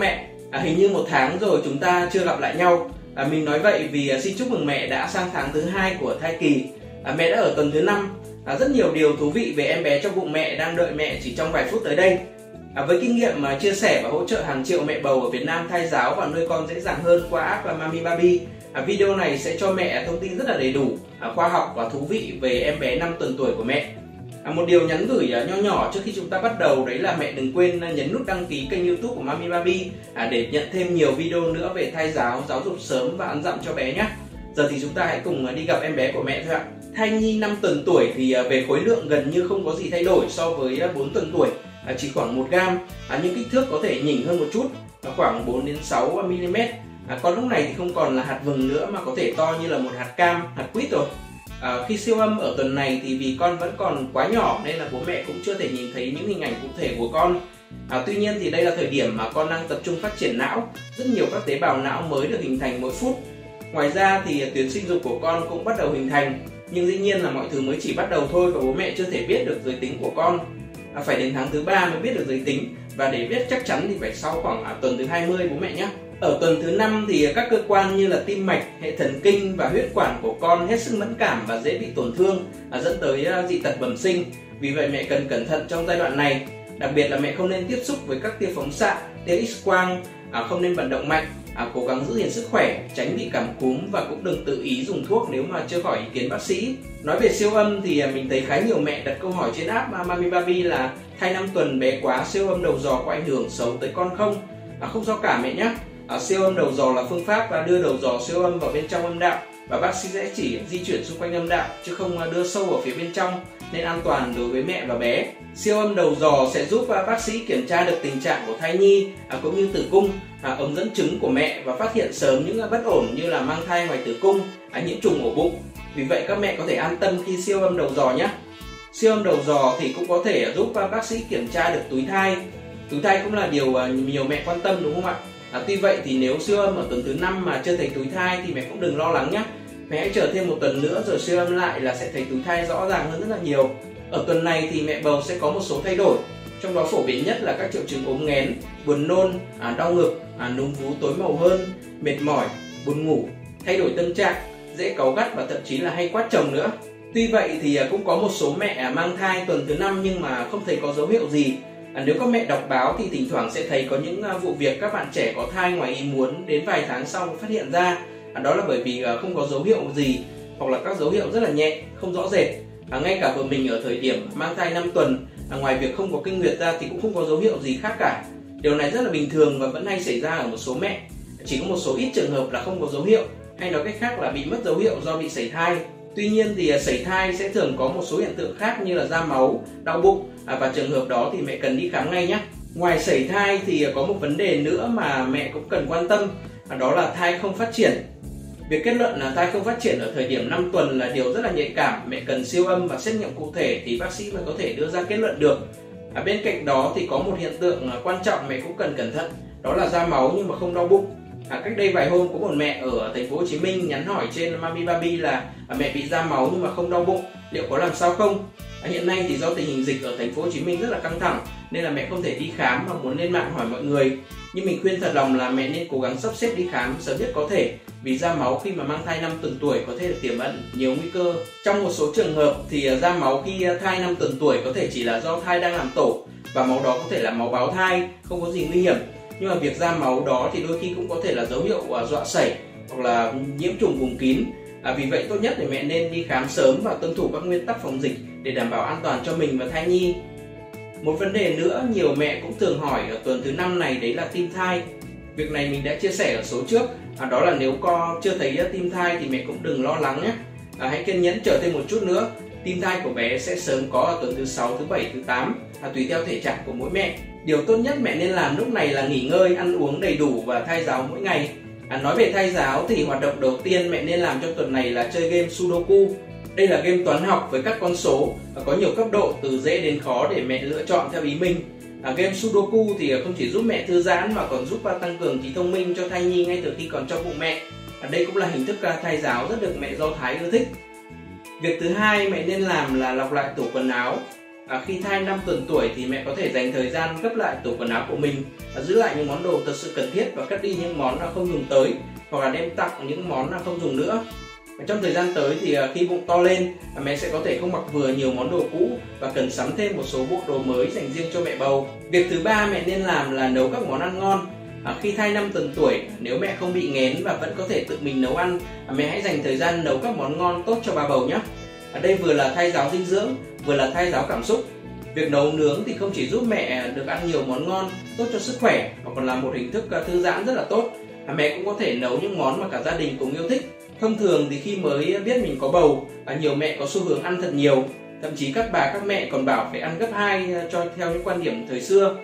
mẹ, à, hình như một tháng rồi chúng ta chưa gặp lại nhau. À, mình nói vậy vì à, xin chúc mừng mẹ đã sang tháng thứ hai của thai kỳ. À, mẹ đã ở tuần thứ năm. À, rất nhiều điều thú vị về em bé trong bụng mẹ đang đợi mẹ chỉ trong vài phút tới đây. À, với kinh nghiệm mà chia sẻ và hỗ trợ hàng triệu mẹ bầu ở Việt Nam thai giáo và nuôi con dễ dàng hơn qua app và Mami Baby, à, video này sẽ cho mẹ thông tin rất là đầy đủ, à, khoa học và thú vị về em bé 5 tuần tuổi của mẹ. À, một điều nhắn gửi à, nho nhỏ trước khi chúng ta bắt đầu đấy là mẹ đừng quên à, nhấn nút đăng ký kênh youtube của Mami Baby à, để nhận thêm nhiều video nữa về thai giáo, giáo dục sớm và ăn dặm cho bé nhé. Giờ thì chúng ta hãy cùng à, đi gặp em bé của mẹ thôi ạ. Thai nhi 5 tuần tuổi thì à, về khối lượng gần như không có gì thay đổi so với 4 tuần tuổi, chỉ khoảng 1 gram, à, nhưng kích thước có thể nhỉnh hơn một chút, à, khoảng 4 đến 6 mm. À, còn lúc này thì không còn là hạt vừng nữa mà có thể to như là một hạt cam, hạt quýt rồi. À, khi siêu âm ở tuần này thì vì con vẫn còn quá nhỏ nên là bố mẹ cũng chưa thể nhìn thấy những hình ảnh cụ thể của con. À, tuy nhiên thì đây là thời điểm mà con đang tập trung phát triển não, rất nhiều các tế bào não mới được hình thành mỗi phút. Ngoài ra thì tuyến sinh dục của con cũng bắt đầu hình thành, nhưng dĩ nhiên là mọi thứ mới chỉ bắt đầu thôi và bố mẹ chưa thể biết được giới tính của con. À, phải đến tháng thứ ba mới biết được giới tính và để biết chắc chắn thì phải sau khoảng à, tuần thứ 20 bố mẹ nhé. Ở tuần thứ năm thì các cơ quan như là tim mạch, hệ thần kinh và huyết quản của con hết sức mẫn cảm và dễ bị tổn thương dẫn tới à, dị tật bẩm sinh. Vì vậy mẹ cần cẩn thận trong giai đoạn này. Đặc biệt là mẹ không nên tiếp xúc với các tia phóng xạ, tia X quang, à, không nên vận động mạnh, à, cố gắng giữ gìn sức khỏe, tránh bị cảm cúm và cũng đừng tự ý dùng thuốc nếu mà chưa khỏi ý kiến bác sĩ. Nói về siêu âm thì mình thấy khá nhiều mẹ đặt câu hỏi trên app Mami Baby là thai 5 tuần bé quá siêu âm đầu giò có ảnh hưởng xấu tới con không? À, không sao cả mẹ nhé À, siêu âm đầu giò là phương pháp và đưa đầu giò siêu âm vào bên trong âm đạo và bác sĩ sẽ chỉ di chuyển xung quanh âm đạo chứ không à, đưa sâu vào phía bên trong nên an toàn đối với mẹ và bé. Siêu âm đầu giò sẽ giúp à, bác sĩ kiểm tra được tình trạng của thai nhi à, cũng như tử cung, à, ống dẫn trứng của mẹ và phát hiện sớm những à, bất ổn như là mang thai ngoài tử cung, à, nhiễm trùng ổ bụng. Vì vậy các mẹ có thể an tâm khi siêu âm đầu giò nhé. Siêu âm đầu giò thì cũng có thể giúp bác sĩ kiểm tra được túi thai. Túi thai cũng là điều nhiều mẹ quan tâm đúng không ạ? À, tuy vậy thì nếu siêu âm ở tuần thứ năm mà chưa thấy túi thai thì mẹ cũng đừng lo lắng nhé. Mẹ hãy chờ thêm một tuần nữa rồi siêu âm lại là sẽ thấy túi thai rõ ràng hơn rất là nhiều. Ở tuần này thì mẹ bầu sẽ có một số thay đổi. Trong đó phổ biến nhất là các triệu chứng ốm nghén, buồn nôn, à, đau ngực, à, núm vú tối màu hơn, mệt mỏi, buồn ngủ, thay đổi tâm trạng, dễ cáu gắt và thậm chí là hay quát chồng nữa. Tuy vậy thì à, cũng có một số mẹ à, mang thai tuần thứ năm nhưng mà không thấy có dấu hiệu gì À, nếu các mẹ đọc báo thì thỉnh thoảng sẽ thấy có những à, vụ việc các bạn trẻ có thai ngoài ý muốn đến vài tháng sau mới phát hiện ra. À, đó là bởi vì à, không có dấu hiệu gì hoặc là các dấu hiệu rất là nhẹ không rõ rệt. À, ngay cả vợ mình ở thời điểm mang thai 5 tuần à, ngoài việc không có kinh nguyệt ra thì cũng không có dấu hiệu gì khác cả. Điều này rất là bình thường và vẫn hay xảy ra ở một số mẹ. Chỉ có một số ít trường hợp là không có dấu hiệu hay nói cách khác là bị mất dấu hiệu do bị sảy thai. Tuy nhiên thì à, sảy thai sẽ thường có một số hiện tượng khác như là da máu, đau bụng à, và trường hợp đó thì mẹ cần đi khám ngay nhé. Ngoài sảy thai thì à, có một vấn đề nữa mà mẹ cũng cần quan tâm đó là thai không phát triển. Việc kết luận là thai không phát triển ở thời điểm 5 tuần là điều rất là nhạy cảm, mẹ cần siêu âm và xét nghiệm cụ thể thì bác sĩ mới có thể đưa ra kết luận được. À, bên cạnh đó thì có một hiện tượng quan trọng mẹ cũng cần cẩn thận, đó là da máu nhưng mà không đau bụng. À, cách đây vài hôm có một mẹ ở thành phố Hồ Chí Minh nhắn hỏi trên Mami Baby là à, mẹ bị ra máu nhưng mà không đau bụng, liệu có làm sao không? À, hiện nay thì do tình hình dịch ở thành phố Hồ Chí Minh rất là căng thẳng nên là mẹ không thể đi khám mà muốn lên mạng hỏi mọi người. Nhưng mình khuyên thật lòng là mẹ nên cố gắng sắp xếp đi khám sớm nhất có thể vì da máu khi mà mang thai 5 tuần tuổi có thể tiềm ẩn nhiều nguy cơ. Trong một số trường hợp thì à, da máu khi à, thai 5 tuần tuổi có thể chỉ là do thai đang làm tổ và máu đó có thể là máu báo thai, không có gì nguy hiểm nhưng mà việc ra máu đó thì đôi khi cũng có thể là dấu hiệu à, dọa sẩy hoặc là nhiễm trùng vùng kín. À, vì vậy tốt nhất thì mẹ nên đi khám sớm và tuân thủ các nguyên tắc phòng dịch để đảm bảo an toàn cho mình và thai nhi. Một vấn đề nữa nhiều mẹ cũng thường hỏi ở tuần thứ năm này đấy là tim thai. Việc này mình đã chia sẻ ở số trước. À, đó là nếu con chưa thấy à, tim thai thì mẹ cũng đừng lo lắng nhé. À, hãy kiên nhẫn chờ thêm một chút nữa. Tim thai của bé sẽ sớm có ở tuần thứ 6, thứ 7, thứ 8 à, tùy theo thể trạng của mỗi mẹ. Điều tốt nhất mẹ nên làm lúc này là nghỉ ngơi, ăn uống đầy đủ và thay giáo mỗi ngày. À, nói về thay giáo thì hoạt động đầu tiên mẹ nên làm trong tuần này là chơi game Sudoku. Đây là game toán học với các con số và có nhiều cấp độ từ dễ đến khó để mẹ lựa chọn theo ý mình. À, game Sudoku thì không chỉ giúp mẹ thư giãn mà còn giúp tăng cường trí thông minh cho thai nhi ngay từ khi còn trong bụng mẹ. À, đây cũng là hình thức à, thay giáo rất được mẹ Do Thái ưa thích. Việc thứ hai mẹ nên làm là lọc lại tủ quần áo À, khi thai 5 tuần tuổi thì mẹ có thể dành thời gian gấp lại tủ quần áo của mình, à, giữ lại những món đồ thật sự cần thiết và cất đi những món không dùng tới hoặc là đem tặng những món không dùng nữa. Và trong thời gian tới thì à, khi bụng to lên, à, mẹ sẽ có thể không mặc vừa nhiều món đồ cũ và cần sắm thêm một số bộ đồ mới dành riêng cho mẹ bầu. Việc thứ ba mẹ nên làm là nấu các món ăn ngon. À, khi thai 5 tuần tuổi, nếu mẹ không bị nghén và vẫn có thể tự mình nấu ăn, à, mẹ hãy dành thời gian nấu các món ngon tốt cho bà bầu nhé. À, đây vừa là thay giáo dinh dưỡng, vừa là thay giáo cảm xúc. Việc nấu nướng thì không chỉ giúp mẹ được ăn nhiều món ngon, tốt cho sức khỏe, mà còn là một hình thức à, thư giãn rất là tốt. Mẹ cũng có thể nấu những món mà cả gia đình cùng yêu thích. Thông thường thì khi mới biết mình có bầu, à, nhiều mẹ có xu hướng ăn thật nhiều, thậm chí các bà các mẹ còn bảo phải ăn gấp hai à, cho theo những quan điểm thời xưa.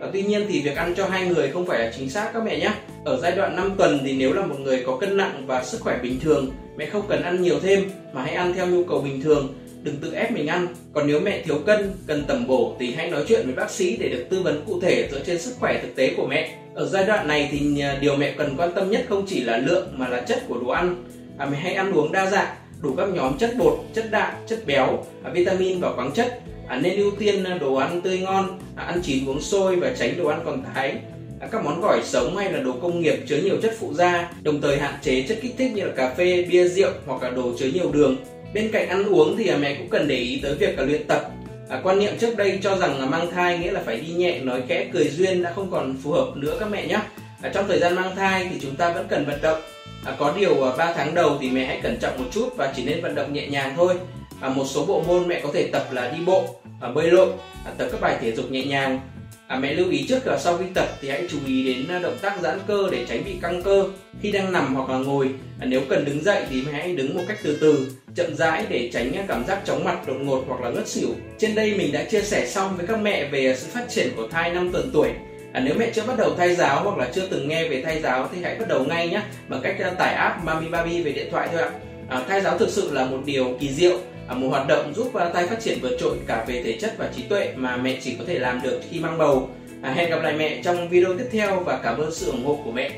À, tuy nhiên thì việc ăn cho hai người không phải là chính xác các mẹ nhé. Ở giai đoạn 5 tuần thì nếu là một người có cân nặng và sức khỏe bình thường, mẹ không cần ăn nhiều thêm mà hãy ăn theo nhu cầu bình thường, đừng tự ép mình ăn. Còn nếu mẹ thiếu cân, cần tầm bổ thì hãy nói chuyện với bác sĩ để được tư vấn cụ thể dựa trên sức khỏe thực tế của mẹ. Ở giai đoạn này thì à, điều mẹ cần quan tâm nhất không chỉ là lượng mà là chất của đồ ăn. À, mẹ hãy ăn uống đa dạng, đủ các nhóm chất bột, chất đạm, chất béo, à, vitamin và khoáng chất à, nên ưu tiên à, đồ ăn tươi ngon à, ăn chín uống sôi và tránh đồ ăn còn thái à, các món gỏi sống hay là đồ công nghiệp chứa nhiều chất phụ gia đồng thời hạn chế chất kích thích như là cà phê bia rượu hoặc là đồ chứa nhiều đường bên cạnh ăn uống thì à, mẹ cũng cần để ý tới việc là luyện tập. À, quan niệm trước đây cho rằng là mang thai nghĩa là phải đi nhẹ nói kẽ cười duyên đã không còn phù hợp nữa các mẹ nhé à, trong thời gian mang thai thì chúng ta vẫn cần vận động. À, có điều à, 3 tháng đầu thì mẹ hãy cẩn trọng một chút và chỉ nên vận động nhẹ nhàng thôi. À, một số bộ môn mẹ có thể tập là đi bộ à, bơi lội à, tập các bài thể dục nhẹ nhàng à, mẹ lưu ý trước là sau khi tập thì hãy chú ý đến à, động tác giãn cơ để tránh bị căng cơ khi đang nằm hoặc là ngồi. À, nếu cần đứng dậy thì hãy đứng một cách từ từ chậm rãi để tránh à, cảm giác chóng mặt đột ngột hoặc là ngất xỉu. Trên đây mình đã chia sẻ xong với các mẹ về sự phát triển của thai 5 tuần tuổi. À, nếu mẹ chưa bắt đầu thay giáo hoặc là chưa từng nghe về thay giáo thì hãy bắt đầu ngay nhé bằng cách à, tải app Mami Baby về điện thoại thôi ạ. À, thay giáo thực sự là một điều kỳ diệu. À, một hoạt động giúp à, tay phát triển vượt trội cả về thể chất và trí tuệ mà mẹ chỉ có thể làm được khi mang bầu. À, hẹn gặp lại mẹ trong video tiếp theo và cảm ơn sự ủng hộ của mẹ.